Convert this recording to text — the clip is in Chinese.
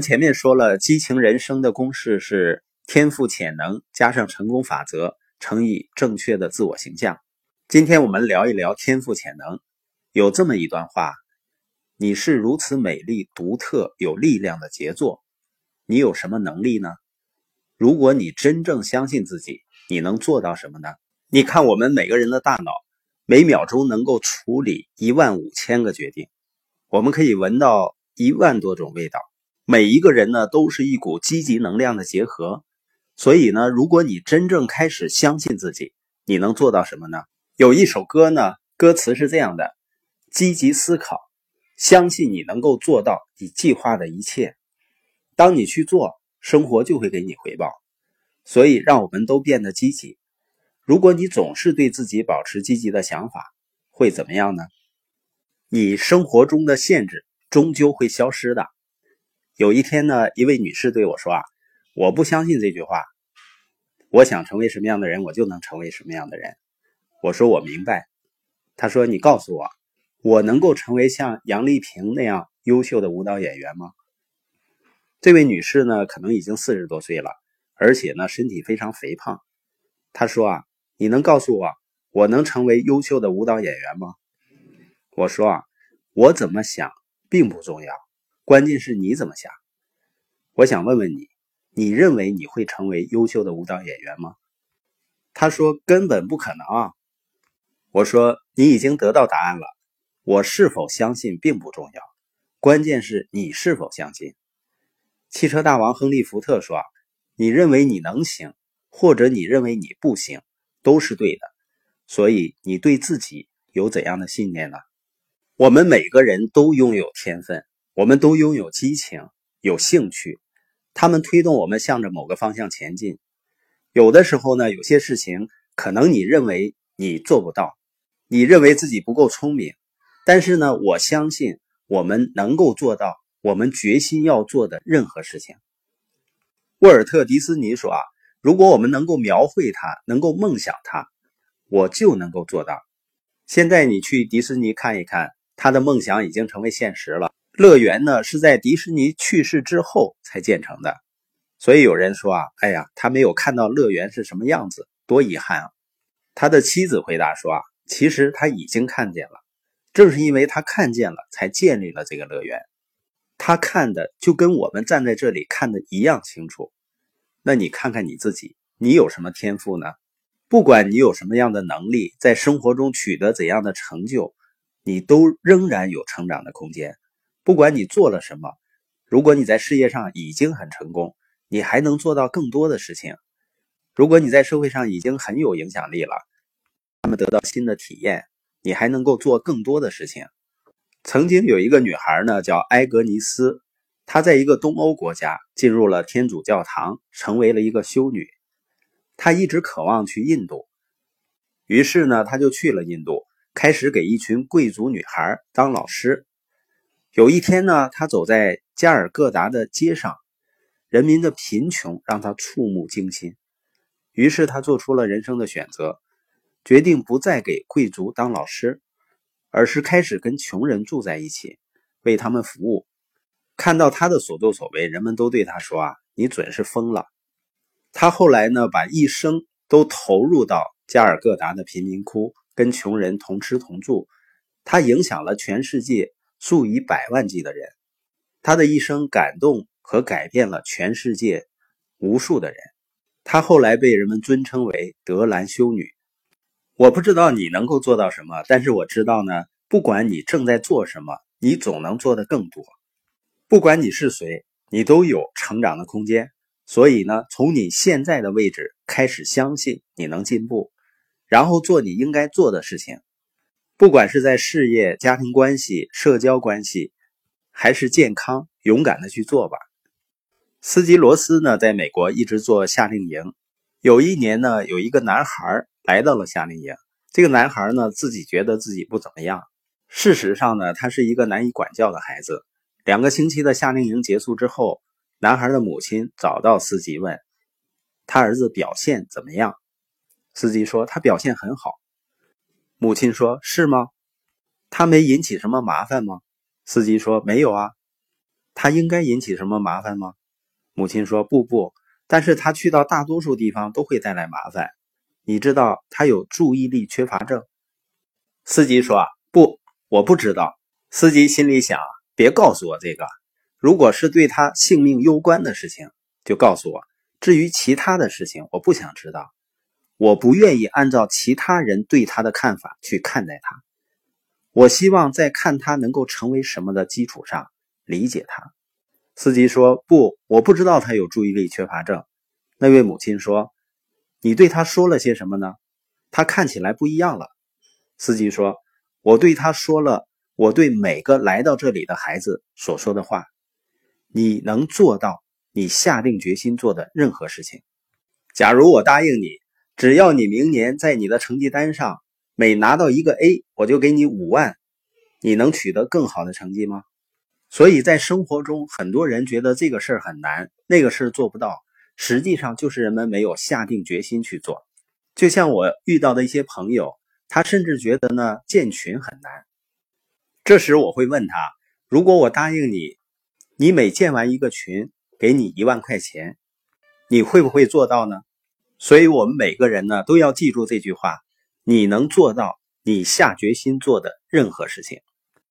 前面说了，激情人生的公式是天赋潜能加上成功法则乘以正确的自我形象。今天我们聊一聊天赋潜能。有这么一段话：你是如此美丽、独特、有力量的杰作，你有什么能力呢？如果你真正相信自己，你能做到什么呢？你看，我们每个人的大脑每秒钟能够处理一万五千个决定，我们可以闻到一万多种味道。每一个人呢，都是一股积极能量的结合。所以呢，如果你真正开始相信自己，你能做到什么呢？有一首歌呢，歌词是这样的：积极思考，相信你能够做到你计划的一切。当你去做，生活就会给你回报。所以，让我们都变得积极。如果你总是对自己保持积极的想法，会怎么样呢？你生活中的限制终究会消失的。有一天呢，一位女士对我说：“啊，我不相信这句话。我想成为什么样的人，我就能成为什么样的人。”我说：“我明白。”她说：“你告诉我，我能够成为像杨丽萍那样优秀的舞蹈演员吗？”这位女士呢，可能已经四十多岁了，而且呢，身体非常肥胖。她说：“啊，你能告诉我，我能成为优秀的舞蹈演员吗？”我说：“啊，我怎么想并不重要。”关键是你怎么想？我想问问你，你认为你会成为优秀的舞蹈演员吗？他说根本不可能啊。我说你已经得到答案了。我是否相信并不重要，关键是你是否相信。汽车大王亨利·福特说：“你认为你能行，或者你认为你不行，都是对的。所以你对自己有怎样的信念呢？”我们每个人都拥有天分。我们都拥有激情，有兴趣，他们推动我们向着某个方向前进。有的时候呢，有些事情可能你认为你做不到，你认为自己不够聪明，但是呢，我相信我们能够做到我们决心要做的任何事情。沃尔特·迪斯尼说：“啊，如果我们能够描绘它，能够梦想它，我就能够做到。”现在你去迪士尼看一看，他的梦想已经成为现实了。乐园呢是在迪士尼去世之后才建成的，所以有人说啊，哎呀，他没有看到乐园是什么样子，多遗憾啊！他的妻子回答说啊，其实他已经看见了，正是因为他看见了，才建立了这个乐园。他看的就跟我们站在这里看的一样清楚。那你看看你自己，你有什么天赋呢？不管你有什么样的能力，在生活中取得怎样的成就，你都仍然有成长的空间。不管你做了什么，如果你在事业上已经很成功，你还能做到更多的事情。如果你在社会上已经很有影响力了，他们得到新的体验，你还能够做更多的事情。曾经有一个女孩呢，叫埃格尼斯，她在一个东欧国家进入了天主教堂，成为了一个修女。她一直渴望去印度，于是呢，她就去了印度，开始给一群贵族女孩当老师。有一天呢，他走在加尔各答的街上，人民的贫穷让他触目惊心。于是他做出了人生的选择，决定不再给贵族当老师，而是开始跟穷人住在一起，为他们服务。看到他的所作所为，人们都对他说：“啊，你准是疯了。”他后来呢，把一生都投入到加尔各答的贫民窟，跟穷人同吃同住。他影响了全世界。数以百万计的人，他的一生感动和改变了全世界无数的人。他后来被人们尊称为德兰修女。我不知道你能够做到什么，但是我知道呢，不管你正在做什么，你总能做得更多。不管你是谁，你都有成长的空间。所以呢，从你现在的位置开始，相信你能进步，然后做你应该做的事情。不管是在事业、家庭关系、社交关系，还是健康，勇敢的去做吧。斯基罗斯呢，在美国一直做夏令营。有一年呢，有一个男孩来到了夏令营。这个男孩呢，自己觉得自己不怎么样。事实上呢，他是一个难以管教的孩子。两个星期的夏令营结束之后，男孩的母亲找到司机问他儿子表现怎么样。司机说他表现很好。母亲说：“是吗？他没引起什么麻烦吗？”司机说：“没有啊。”他应该引起什么麻烦吗？母亲说：“不不，但是他去到大多数地方都会带来麻烦。你知道他有注意力缺乏症。”司机说：“不，我不知道。”司机心里想：“别告诉我这个。如果是对他性命攸关的事情，就告诉我。至于其他的事情，我不想知道。我不愿意按照其他人对他的看法去看待他。我希望在看他能够成为什么的基础上理解他。”司机说：“不，我不知道他有注意力缺乏症。”那位母亲说：“你对他说了些什么呢？他看起来不一样了。”司机说：“我对他说了我对每个来到这里的孩子所说的话。你能做到你下定决心做的任何事情。假如我答应你，只要你明年在你的成绩单上每拿到一个 A，我就给你五万。你能取得更好的成绩吗？”所以在生活中，很多人觉得这个事儿很难，那个事儿做不到，实际上就是人们没有下定决心去做。就像我遇到的一些朋友。他甚至觉得呢，建群很难。这时我会问他：如果我答应你，你每建完一个群，给你一万块钱，你会不会做到呢？所以，我们每个人呢，都要记住这句话：你能做到你下决心做的任何事情。